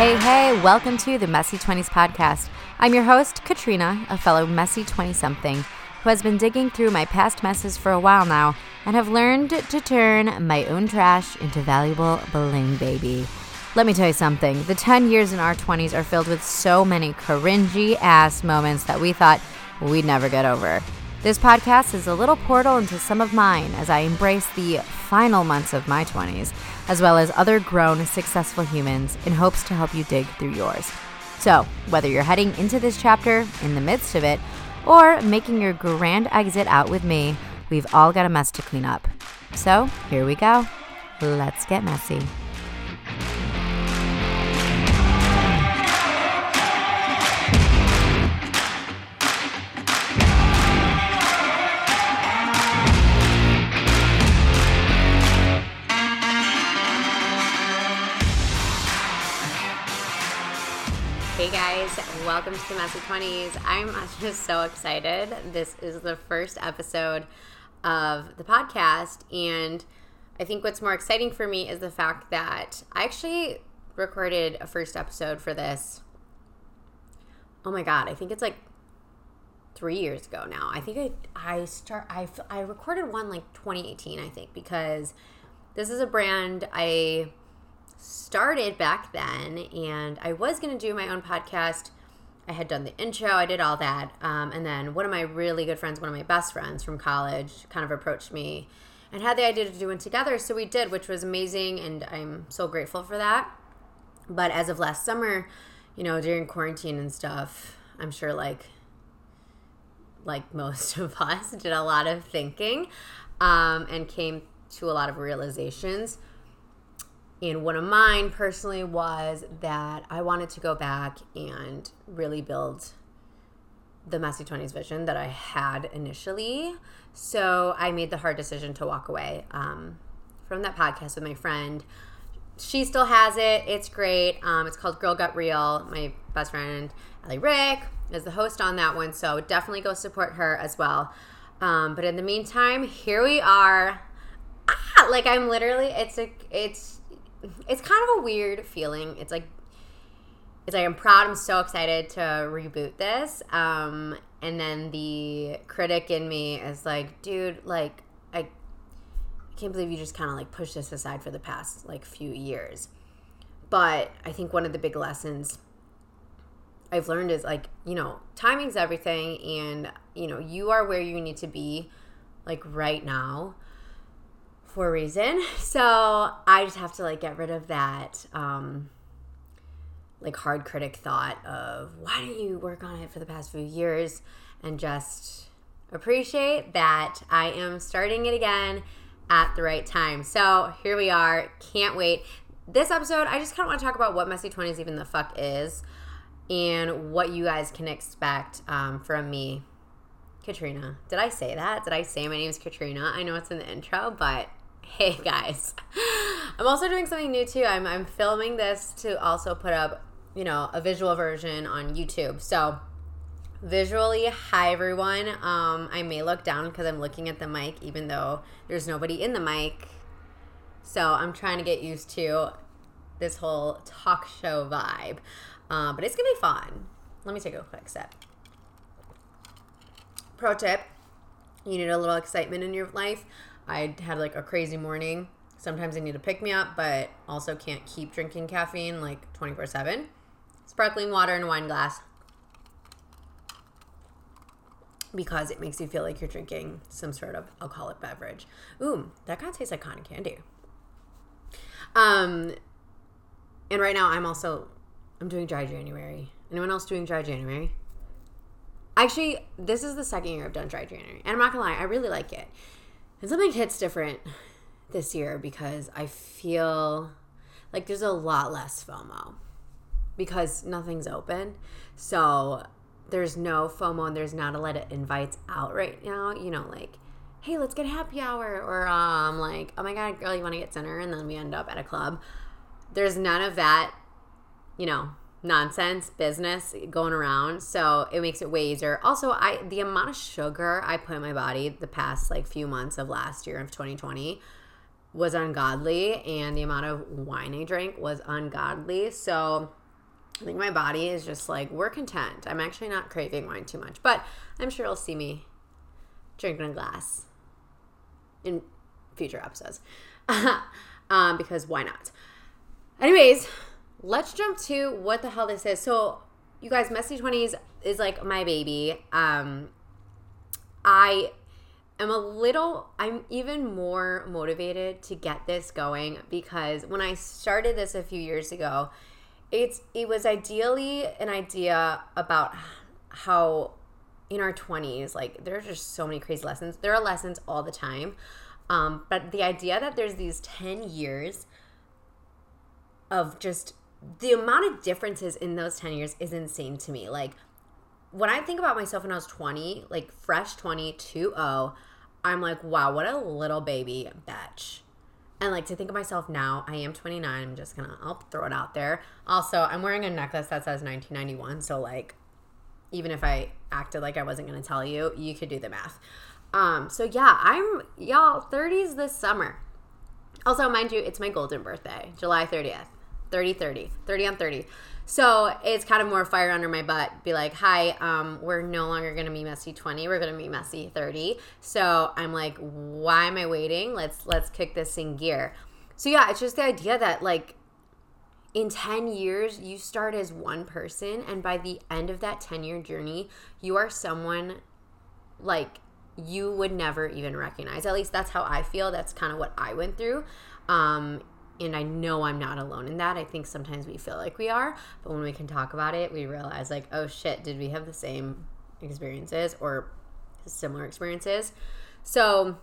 Hey, hey, welcome to the Messy 20s podcast. I'm your host, Katrina, a fellow messy 20 something who has been digging through my past messes for a while now and have learned to turn my own trash into valuable balloon baby. Let me tell you something the 10 years in our 20s are filled with so many cringy ass moments that we thought we'd never get over. This podcast is a little portal into some of mine as I embrace the final months of my 20s, as well as other grown, successful humans, in hopes to help you dig through yours. So, whether you're heading into this chapter, in the midst of it, or making your grand exit out with me, we've all got a mess to clean up. So, here we go. Let's get messy. Hey guys, welcome to the Messy 20s. I'm just so excited. This is the first episode of the podcast, and I think what's more exciting for me is the fact that I actually recorded a first episode for this. Oh my god, I think it's like three years ago now. I think I I start I I recorded one like 2018, I think, because this is a brand I started back then, and I was going to do my own podcast. I had done the intro, I did all that. Um, and then one of my really good friends, one of my best friends from college, kind of approached me and had the idea to do one together. So we did, which was amazing. And I'm so grateful for that. But as of last summer, you know, during quarantine and stuff, I'm sure like like most of us did a lot of thinking um, and came to a lot of realizations and one of mine personally was that I wanted to go back and really build the Messy 20s vision that I had initially. So I made the hard decision to walk away um, from that podcast with my friend. She still has it. It's great. Um, it's called Girl Got Real. My best friend, Ellie Rick, is the host on that one. So definitely go support her as well. Um, but in the meantime, here we are. Ah, like I'm literally, it's a, it's it's kind of a weird feeling. It's like it's like I'm proud. I'm so excited to reboot this. Um, and then the critic in me is like, dude, like I can't believe you just kind of like pushed this aside for the past like few years. But I think one of the big lessons I've learned is like, you know, timing's everything and you know, you are where you need to be like right now for a reason. So I just have to like get rid of that um like hard critic thought of why don't you work on it for the past few years and just appreciate that I am starting it again at the right time. So here we are. Can't wait. This episode, I just kind of want to talk about what Messy 20s even the fuck is and what you guys can expect um, from me. Katrina. Did I say that? Did I say my name is Katrina? I know it's in the intro, but hey guys. I'm also doing something new too. I'm, I'm filming this to also put up, you know, a visual version on YouTube. So, visually, hi everyone. Um, I may look down because I'm looking at the mic, even though there's nobody in the mic. So, I'm trying to get used to this whole talk show vibe. Uh, but it's to be fun. Let me take a quick sip. Pro tip you need a little excitement in your life. I had like a crazy morning. Sometimes I need to pick me up, but also can't keep drinking caffeine like 24 7. Sparkling water in a wine glass because it makes you feel like you're drinking some sort of alcoholic beverage. Ooh, that kind of tastes like cotton candy. Um, and right now I'm also I'm doing dry January. Anyone else doing dry January? Actually, this is the second year I've done dry January, and I'm not gonna lie, I really like it. And something hits different this year because I feel like there's a lot less FOMO because nothing's open. So there's no FOMO and there's not a lot of invites out right now. You know, like, hey, let's get happy hour, or um, like, oh my god, girl, you want to get dinner, and then we end up at a club. There's none of that, you know, nonsense business going around so it makes it way easier also i the amount of sugar i put in my body the past like few months of last year of 2020 was ungodly and the amount of wine i drank was ungodly so I think my body is just like, we're content. I'm actually not craving wine too much, but I'm sure you'll see me drinking a glass in future episodes. um, because why not? Anyways, let's jump to what the hell this is. So, you guys, Messy 20s is like my baby. Um, I am a little, I'm even more motivated to get this going because when I started this a few years ago, it's it was ideally an idea about how in our 20s like there's just so many crazy lessons there are lessons all the time um, but the idea that there's these 10 years of just the amount of differences in those 10 years is insane to me like when i think about myself when i was 20 like fresh 20 2 i'm like wow what a little baby bitch and like to think of myself now, I am 29. I'm just gonna, I'll throw it out there. Also, I'm wearing a necklace that says 1991. So, like, even if I acted like I wasn't gonna tell you, you could do the math. Um, so yeah, I'm, y'all, 30s this summer. Also, mind you, it's my golden birthday, July 30th. 30 30 30 on 30 so it's kind of more fire under my butt. Be like hi um, we're no longer to be messy 20 we're to be messy 30 so i'm like why am i waiting? Let's let's kick this in gear. So yeah it's just the idea that like in 10 years you start as one person and by the end of that 10 year journey you are someone like you would never even recognize. At least that's how i feel. That's kind of what i went through. Um, and I know I'm not alone in that. I think sometimes we feel like we are, but when we can talk about it, we realize like, oh shit, did we have the same experiences or similar experiences? So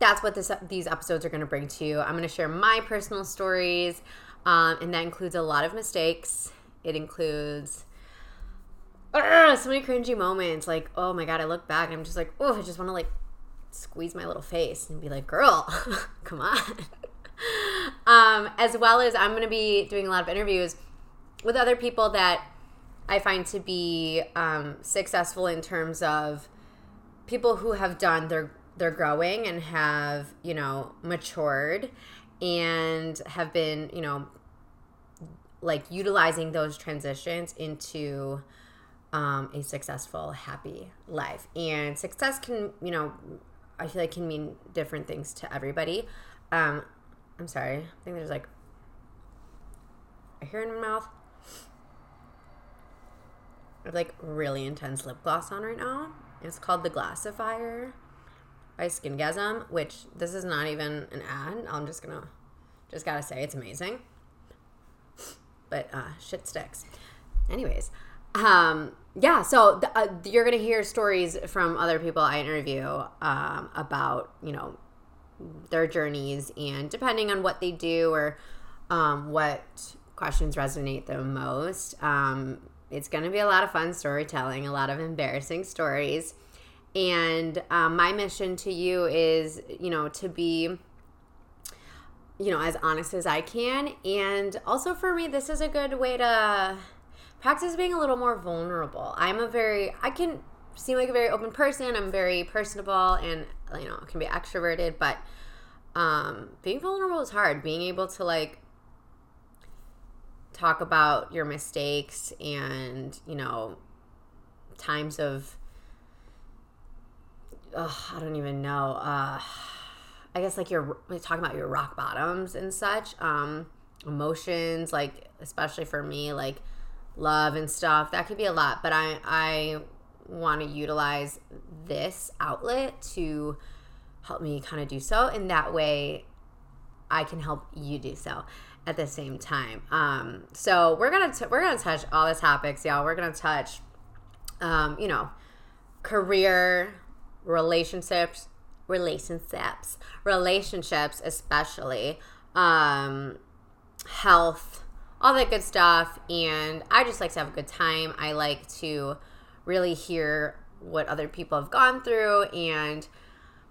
that's what this these episodes are going to bring to you. I'm going to share my personal stories, um, and that includes a lot of mistakes. It includes uh, so many cringy moments. Like, oh my god, I look back and I'm just like, oh, I just want to like squeeze my little face and be like, girl, come on um, as well as I'm going to be doing a lot of interviews with other people that I find to be um, successful in terms of people who have done their their growing and have you know matured and have been you know like utilizing those transitions into um, a successful happy life. And success can you know i feel like can mean different things to everybody. Um, I'm sorry. I think there's like a hair in my mouth. I have like really intense lip gloss on right now. It's called the Glassifier by Skingasm, which this is not even an ad. I'm just gonna, just gotta say it's amazing. But uh, shit sticks. Anyways, um, yeah. So th- uh, you're gonna hear stories from other people I interview um, about you know their journeys and depending on what they do or um, what questions resonate the most um, it's going to be a lot of fun storytelling a lot of embarrassing stories. And um, my mission to you is you know to be you know as honest as i can. And also for me this is a good way to practice being a little more vulnerable. I'm a very i can seem like a very open person i'm very personable and you know can be extroverted but um being vulnerable is hard being able to like talk about your mistakes and you know times of oh, I don't even know. Uh, I guess like you're talking about your rock bottoms and such. Um, emotions, like especially for me, like love and stuff. That could be a lot, but I I want to utilize this outlet to help me kind of do so. And that way I can help you do so at the same time. Um, so we're gonna t- we're gonna touch all the topics, y'all. We're gonna touch, um, you know, career, relationships, relationships, relationships, especially, um, health, all that good stuff. And I just like to have a good time. I like to really hear what other people have gone through and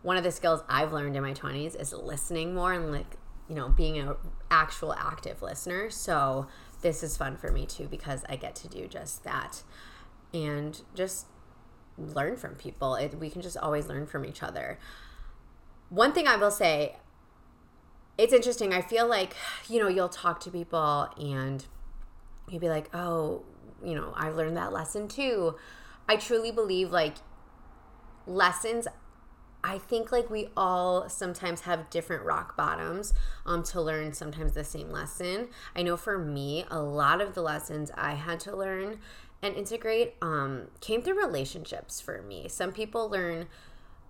one of the skills I've learned in my 20s is listening more and like, you know, being an actual active listener. So this is fun for me too because I get to do just that and just learn from people. It, we can just always learn from each other. One thing I will say, it's interesting. I feel like, you know, you'll talk to people and you'd be like, oh, you know, I've learned that lesson too. I truly believe like lessons I think like we all sometimes have different rock bottoms um, to learn sometimes the same lesson. I know for me, a lot of the lessons I had to learn and integrate um, came through relationships for me. Some people learn,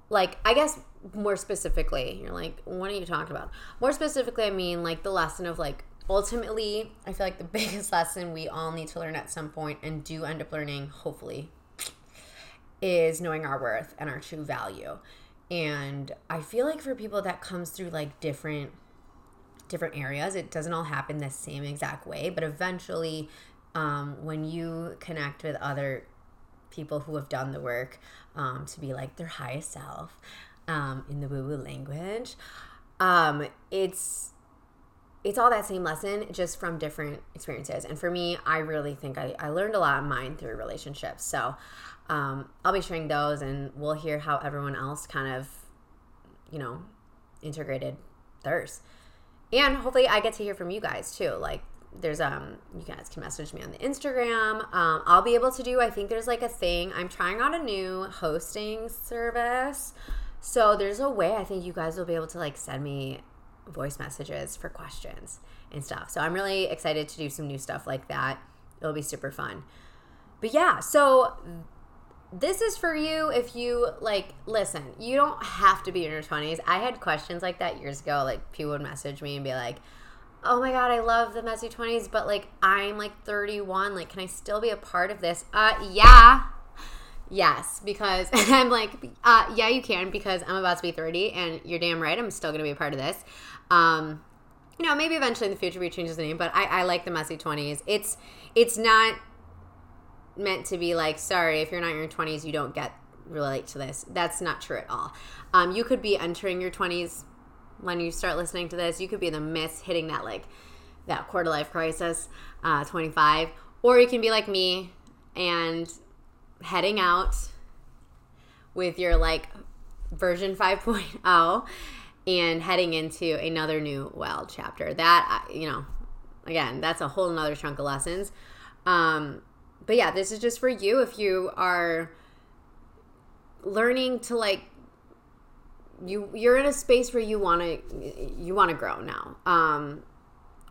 like, I guess more specifically, you're like, what are you talking about? More specifically, I mean like the lesson of like, ultimately, I feel like the biggest lesson we all need to learn at some point and do end up learning, hopefully, is knowing our worth and our true value. And I feel like for people that comes through like different different areas, it doesn't all happen the same exact way, but eventually um, when you connect with other people who have done the work um, to be like their highest self um, in the woo woo language, um, it's it's all that same lesson just from different experiences. And for me, I really think I, I learned a lot of mine through relationships. So um, I'll be sharing those and we'll hear how everyone else kind of, you know, integrated theirs. And hopefully I get to hear from you guys too. Like there's um you guys can message me on the Instagram. Um, I'll be able to do I think there's like a thing. I'm trying out a new hosting service. So there's a way I think you guys will be able to like send me voice messages for questions and stuff. So I'm really excited to do some new stuff like that. It'll be super fun. But yeah, so this is for you if you like listen you don't have to be in your 20s i had questions like that years ago like people would message me and be like oh my god i love the messy 20s but like i'm like 31 like can i still be a part of this? Uh yeah. Yes because i'm like uh yeah you can because i'm about to be 30 and you're damn right i'm still gonna be a part of this. Um you know maybe eventually in the future we change the name but i i like the messy 20s it's it's not meant to be like sorry if you're not in your 20s you don't get relate to this that's not true at all um, you could be entering your 20s when you start listening to this, you could be in the midst hitting that like that quarter life crisis, uh, 25, or you can be like me and heading out with your like version 5.0 and heading into another new wild chapter. That you know, again, that's a whole nother chunk of lessons. Um, but yeah, this is just for you if you are learning to like you you're in a space where you want to you want to grow now. Um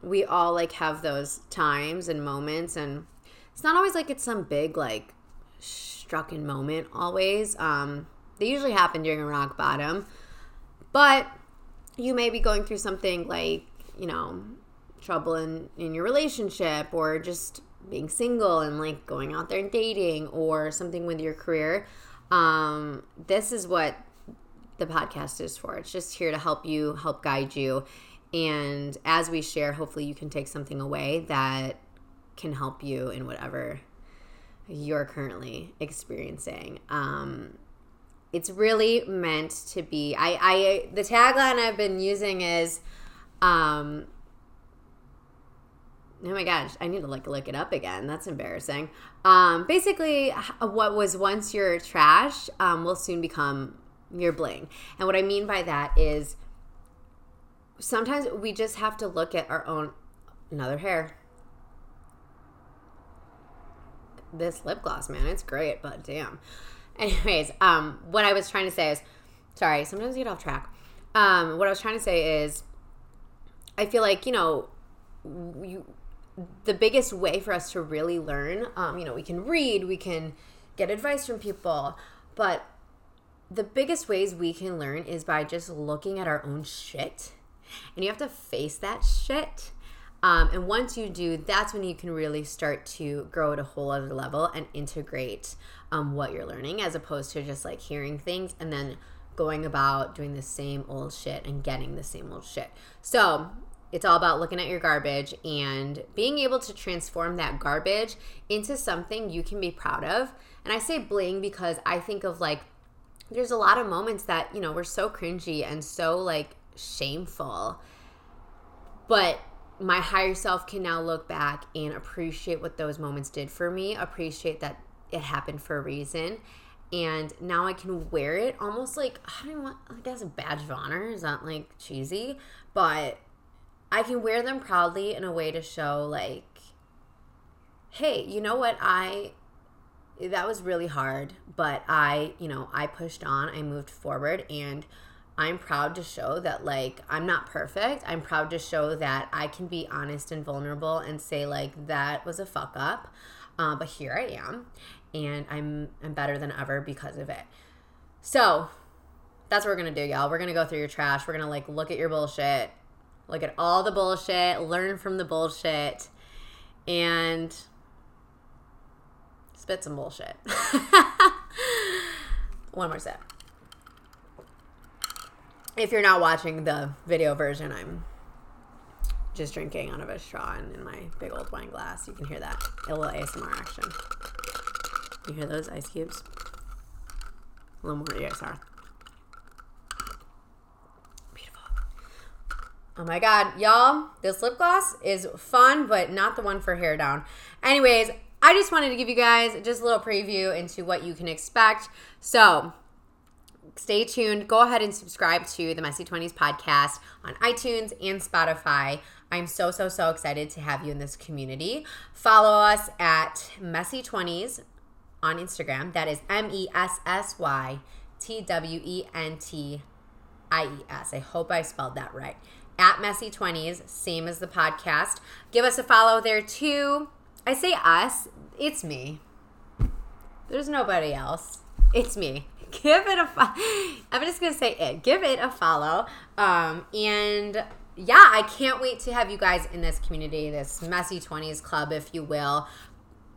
we all like have those times and moments and it's not always like it's some big like struck in moment always. Um they usually happen during a rock bottom but you may be going through something like you know trouble in in your relationship or just being single and like going out there and dating or something with your career um this is what the podcast is for. It's just here to help you, help guide you. And as we share, hopefully you can take something away that can help you in whatever you're currently experiencing. Um, it's really meant to be. I, I the tagline I've been using is, um, oh my gosh, I need to like look it up again. That's embarrassing. Um, basically, what was once your trash um, will soon become your bling. And what I mean by that is sometimes we just have to look at our own another hair. This lip gloss, man, it's great, but damn. Anyways, um, what I was trying to say is, sorry, sometimes I get off track. Um, what I was trying to say is, I feel like you know, you, the biggest way for us to really learn, um, you know, we can read, we can get advice from people, but the biggest ways we can learn is by just looking at our own shit. And you have to face that shit. Um, and once you do, that's when you can really start to grow at a whole other level and integrate um, what you're learning as opposed to just like hearing things and then going about doing the same old shit and getting the same old shit. So it's all about looking at your garbage and being able to transform that garbage into something you can be proud of. And I say bling because I think of like there's a lot of moments that, you know, we're so cringy and so like shameful. But my higher self can now look back and appreciate what those moments did for me, appreciate that it happened for a reason. And now I can wear it almost like, I don't want, I guess a badge of honor. Is that like cheesy? But I can wear them proudly in a way to show like hey, you know what? I that was really hard, but I, you know, I pushed on, I moved forward and I'm proud to show that like I'm not perfect. I'm proud to show that I can be honest and vulnerable and say like that was a fuck up. Uh, but here I am and I'm I'm better than ever because of it. So, that's what we're to do, y'all. We're to go through your trash. We're to like look at your bullshit. Look at all the bullshit, learn from the bullshit and spit some bullshit. One more sip. If you're not watching the video version, I'm just drinking out of a straw and in my big old wine glass. You can hear that. A little ASMR action. You hear those ice cubes? A little more ASMR. Oh my god, y'all, this lip gloss is fun, but not the one for hair down. Anyways, I just wanted to give you guys just a little preview into what you can expect. So, stay tuned. Go ahead and subscribe to the Messy 20s podcast on iTunes and Spotify. I'm so, so, so excited to have you in this community. Follow us at Messy 20s on Instagram. That is M E S S Y T W E N T I E S. I hope I spelled that right. At Messy 20s, same as the podcast. Give us a follow there too. I say us, it's me. There's nobody else. It's me. Give it a fo- I'm just going to say it. Give it a follow. Um, and yeah, I can't wait to have you guys in this community, this messy 20s club, if you will.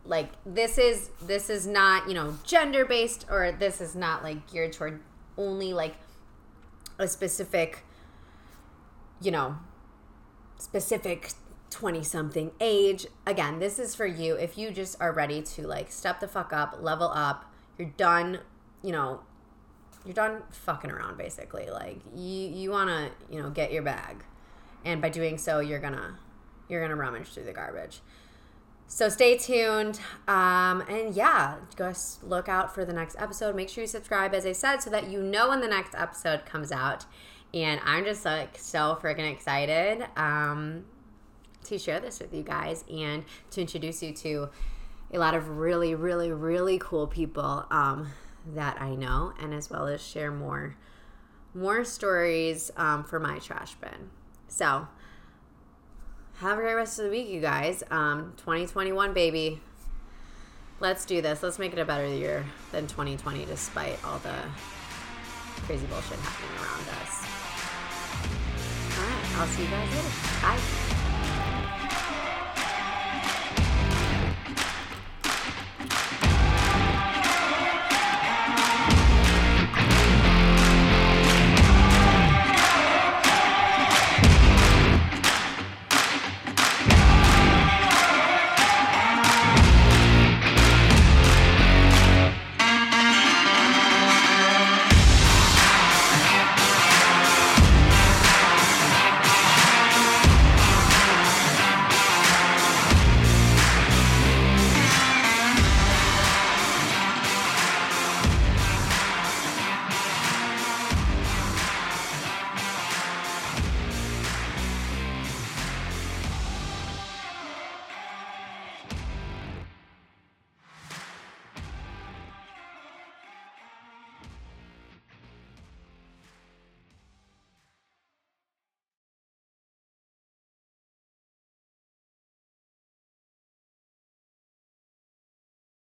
Like this is this is not, you know, gender based or this is not like geared toward only like a specific you know, specific 20 something age. Again, this is for you if you just are ready to like step the fuck up, level up. You're done, you know, you're done fucking around basically. Like you you want to, you know, get your bag. And by doing so, you're going to you're going to rummage through the garbage. So stay tuned. Um, and yeah, just look out for the next episode. Make sure you subscribe, as I said, so that you know when the next episode comes out. And I'm just like so freaking excited. Um, to share this with you guys and to introduce you to a lot of really, really, really cool people um, that I know, and as well as share more more stories um, for my trash bin. So, have a great rest of the week, you guys. Um, 2021, baby. Let's do this. Let's make it a better year than 2020, despite all the crazy bullshit happening around us. All right, I'll see you guys later. Bye.